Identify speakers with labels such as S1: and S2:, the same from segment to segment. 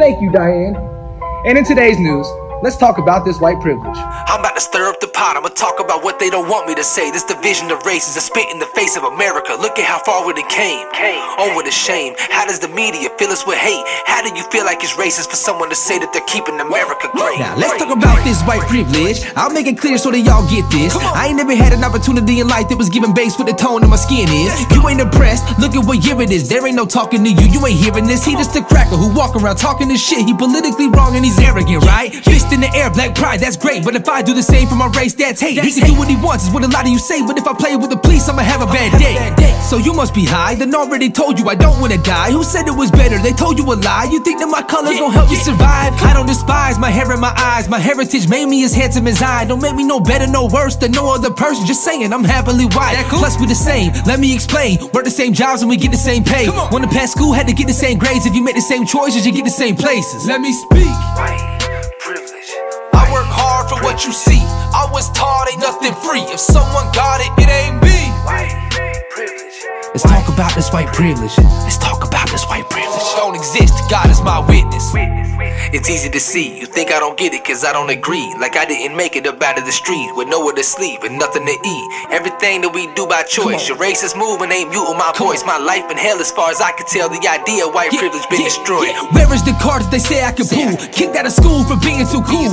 S1: Thank you, Diane. And in today's news, let's talk about this white privilege.
S2: I'm about to stir up the pot. I'ma talk about what they don't want me to say. This division of races is a spit in the face of America. Look at how far we came. came. Oh, what a shame. How does the media fill us with hate? How do you feel like it's racist for someone to say that they're keeping America great?
S3: Now, let's talk about this white privilege. I'll make it clear so that y'all get this. I ain't never had an opportunity in life that was given base with the tone of my skin is. You ain't impressed? Look at what year it is. There ain't no talking to you. You ain't hearing this. He just a cracker who walk around talking this shit. He politically wrong and he's arrogant, right? Fist in the air, black pride, that's great. But if I do the same for my race, that's hate. He can do what he wants, is what a lot of you say. But if I play with the police, I'ma have a bad day. So you must be high, then already told you I don't wanna die. Who said it was better? They told you a lie. You think that my colors gon' help you survive? I don't despise my hair and my eyes. My heritage made me as handsome as I. Don't make me no better, no worse than no other person. Just saying, I'm happily white. Plus, we the same. Let me explain. Work the same jobs and we get the same pay. Wanna pass school, had to get the same grades. If you make the same choices, you get the same places. Let me speak.
S2: If someone got it, it ain't me. White privilege.
S3: Let's talk about this white privilege. Let's talk about this white privilege.
S2: Don't exist, God is my witness. It's easy to see, you think I don't get it cause I don't agree Like I didn't make it up out of the street with nowhere to sleep and nothing to eat Everything that we do by choice, your racist movement ain't muting my voice My life in hell as far as I can tell, the idea of white privilege been destroyed
S3: Where is the card that they say I can pull? Kicked out of school for being too cool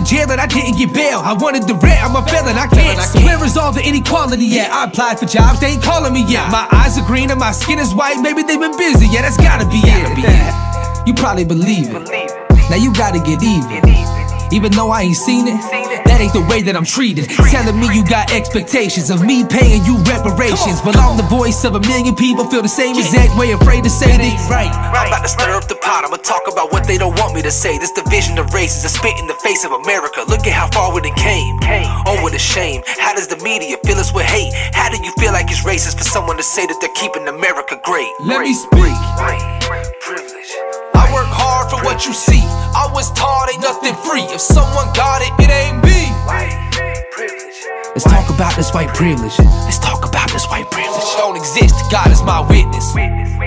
S3: to jail and I didn't get bail. I wanted the rent, I'm a felon, I can't So where is all the inequality at? I applied for jobs, they ain't calling me yet. My eyes are green and my skin is white, maybe they've been busy, yeah that's gotta be it. You probably believe it. Now you gotta get even. Even. Though I ain't seen it, that ain't the way that I'm treated. Telling me you got expectations of me paying you reparations. But I'm the voice of a million people, feel the same exact way, afraid to say they right.
S2: I'm about to stir up the pot, I'ma talk about what they don't want me to say. This division of races is spit in the face of America. Look at how far we done came. Oh, what a shame. How does the media fill us with hate? How do you feel like it's racist for someone to say that they're keeping America great?
S3: Let me speak.
S2: Privilege. I work hard for what you see. I was taught ain't nothing free. If someone got it, it ain't me.
S3: Let's talk about this white privilege. Let's talk about this white privilege.
S2: Don't exist, God is my witness.